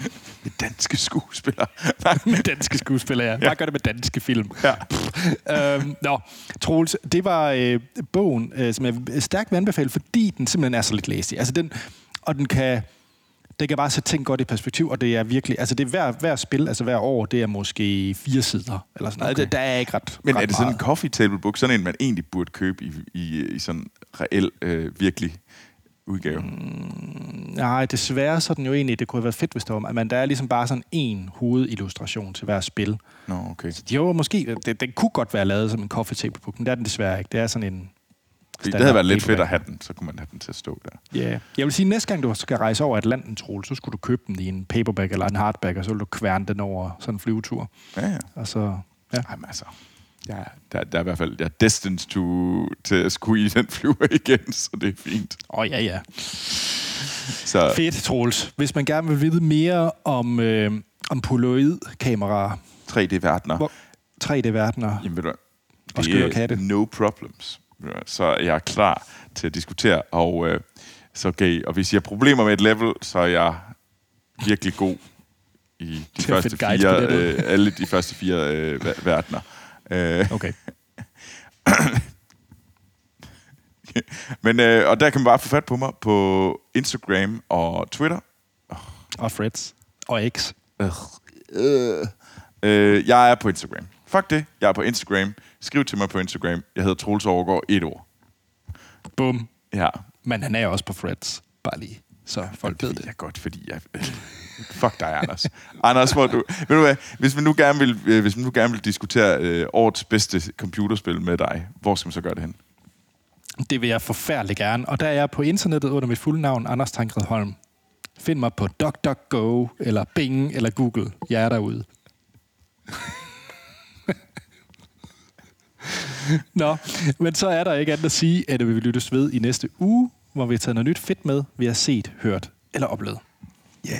Speaker 1: [laughs]
Speaker 2: med danske skuespillere. [laughs]
Speaker 1: med danske skuespillere, ja. Bare gør det med danske film. Ja. øhm, nå, Troels, det var øh, bogen, øh, som jeg stærkt vil anbefale, fordi den simpelthen er så lidt læsig. Altså den, og den kan, det kan bare sætte ting godt i perspektiv, og det er virkelig, altså det er hver, hver spil, altså hver år, det er måske fire sider, eller sådan noget. Okay. Det, der er ikke ret
Speaker 2: Men
Speaker 1: ret
Speaker 2: er det sådan en coffee table book, sådan en, man egentlig burde købe i, i, i sådan reel, øh, virkelig udgave?
Speaker 1: Mm, nej, desværre så er den jo egentlig, det kunne have været fedt, hvis det var, men der er ligesom bare sådan en hovedillustration til hver spil.
Speaker 2: Nå, okay.
Speaker 1: Så jo, måske, det, den kunne godt være lavet som en coffee table book, men det er den desværre ikke. Det er sådan en
Speaker 2: det havde været lidt fedt at have den, så kunne man have den til at stå der.
Speaker 1: Ja. Yeah. Jeg vil sige, at næste gang du skal rejse over Atlanten, Troel, så skulle du købe den i en paperback eller en hardback, og så vil du kværne den over sådan en flyvetur.
Speaker 2: Ja, ja.
Speaker 1: Og så, ja.
Speaker 2: Jamen altså, ja, der, der er i hvert fald, jeg er destined to, til at skulle i den flyver [laughs] igen, så det er fint.
Speaker 1: Åh, oh, ja, ja. Så. Fedt, Troels. Hvis man gerne vil vide mere om, øh, om polaroid-kameraer.
Speaker 2: 3D-verdener.
Speaker 1: 3D-verdener.
Speaker 2: Jamen ved du, det er no problems. så jeg er klar til at diskutere. Og, øh, så okay, og hvis I har problemer med et level, så er jeg virkelig god i de første fire, øh, alle de første fire øh, ver- verdener. Øh,
Speaker 1: Okay. [laughs]
Speaker 2: men, øh, og der kan man bare få fat på mig på Instagram og Twitter.
Speaker 1: Og Freds. Og X.
Speaker 2: Øh, øh, jeg er på Instagram. Fuck det, jeg er på Instagram. Skriv til mig på Instagram. Jeg hedder Troels Overgaard, et ord.
Speaker 1: Bum.
Speaker 2: Ja,
Speaker 1: Men han er også på Freds. Bare lige, så folk ved
Speaker 2: det
Speaker 1: det.
Speaker 2: er godt, fordi jeg... [laughs] Fuck dig, Anders. Anders, hvor du... Ved du hvad, hvis man nu gerne vil, øh, hvis man nu gerne vil diskutere øh, årets bedste computerspil med dig, hvor skal man så gøre det hen?
Speaker 1: Det vil jeg forfærdeligt gerne. Og der er jeg på internettet under mit fulde navn, Anders Tankred Holm. Find mig på DuckDuckGo, eller Bing, eller Google. Jeg er derude. [laughs] Nå, men så er der ikke andet at sige, at vi vil lyttes ved i næste uge, hvor vi tager noget nyt fedt med, vi har set, hørt eller oplevet.
Speaker 2: Yeah.